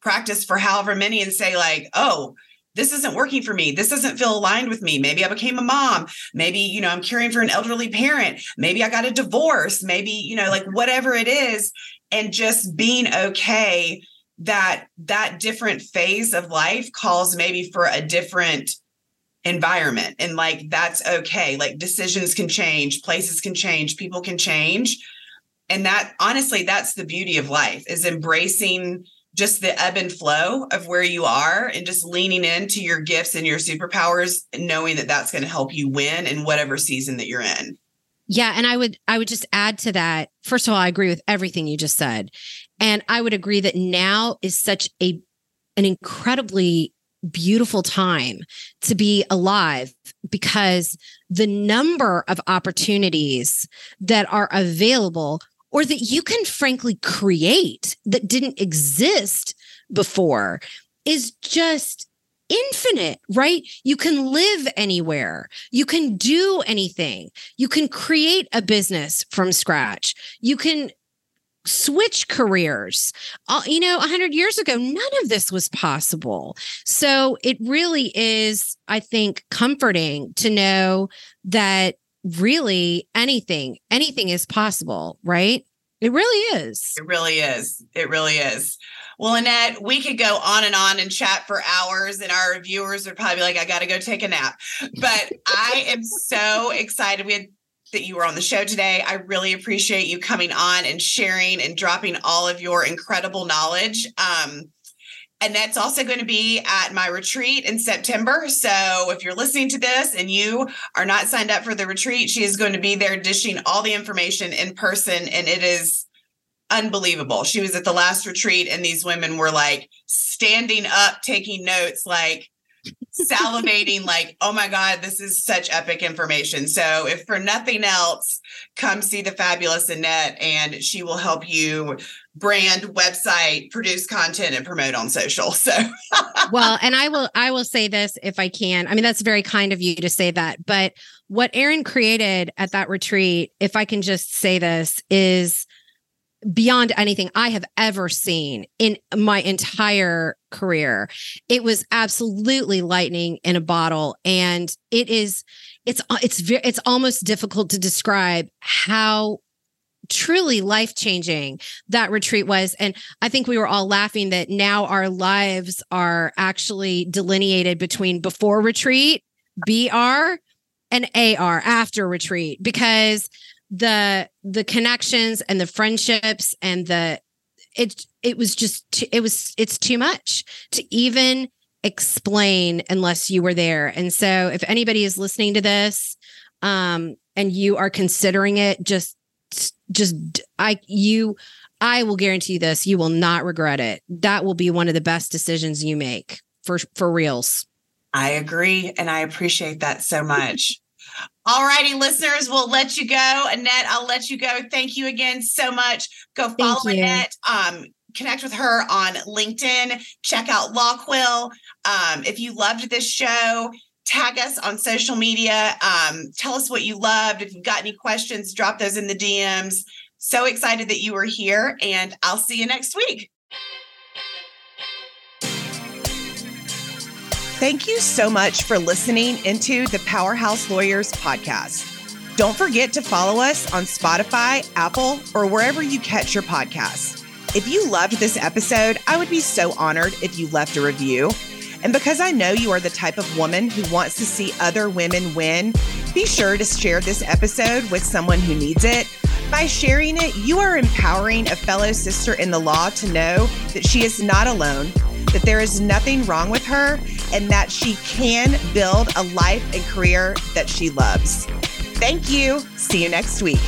practice for however many and say like oh this isn't working for me. This doesn't feel aligned with me. Maybe i became a mom. Maybe you know i'm caring for an elderly parent. Maybe i got a divorce. Maybe you know like whatever it is. And just being okay that that different phase of life calls maybe for a different environment. And like that's okay. Like decisions can change places can change people can change. And that honestly that's the beauty of life is embracing just the ebb and flow of where you are and just leaning into your gifts and your superpowers knowing that that's going to help you win in whatever season that you're in. Yeah and i would i would just add to that. First of all i agree with everything you just said and I would agree that now is such a an incredibly beautiful time to be alive because the number of opportunities that are available or that you can frankly create that didn't exist before is just infinite, right? You can live anywhere. You can do anything. You can create a business from scratch. You can switch careers. Uh, you know, 100 years ago, none of this was possible. So it really is, I think, comforting to know that really anything, anything is possible, right? It really is. It really is. It really is. Well, Annette, we could go on and on and chat for hours, and our viewers would probably like, I got to go take a nap. But I am so excited. We had that you were on the show today. I really appreciate you coming on and sharing and dropping all of your incredible knowledge. Um, Annette's also going to be at my retreat in September. So if you're listening to this and you are not signed up for the retreat, she is going to be there dishing all the information in person. And it is unbelievable. She was at the last retreat and these women were like standing up, taking notes, like salivating, like, oh my God, this is such epic information. So if for nothing else, come see the fabulous Annette and she will help you brand website produce content and promote on social so well and i will i will say this if i can i mean that's very kind of you to say that but what erin created at that retreat if i can just say this is beyond anything I have ever seen in my entire career. It was absolutely lightning in a bottle and it is it's it's it's almost difficult to describe how truly life changing that retreat was and i think we were all laughing that now our lives are actually delineated between before retreat br and ar after retreat because the the connections and the friendships and the it it was just too, it was it's too much to even explain unless you were there. And so if anybody is listening to this um and you are considering it just just i you i will guarantee you this you will not regret it. That will be one of the best decisions you make for for reals. I agree and i appreciate that so much all righty, listeners, we'll let you go. Annette, I'll let you go. Thank you again so much. Go follow Annette. Um, connect with her on LinkedIn. Check out Lawquill. Um, if you loved this show, tag us on social media. Um, tell us what you loved. If you've got any questions, drop those in the DMs. So excited that you were here, and I'll see you next week. Thank you so much for listening into the Powerhouse Lawyers podcast. Don't forget to follow us on Spotify, Apple, or wherever you catch your podcasts. If you loved this episode, I would be so honored if you left a review. And because I know you are the type of woman who wants to see other women win, be sure to share this episode with someone who needs it. By sharing it, you are empowering a fellow sister in the law to know that she is not alone that there is nothing wrong with her and that she can build a life and career that she loves. Thank you. See you next week.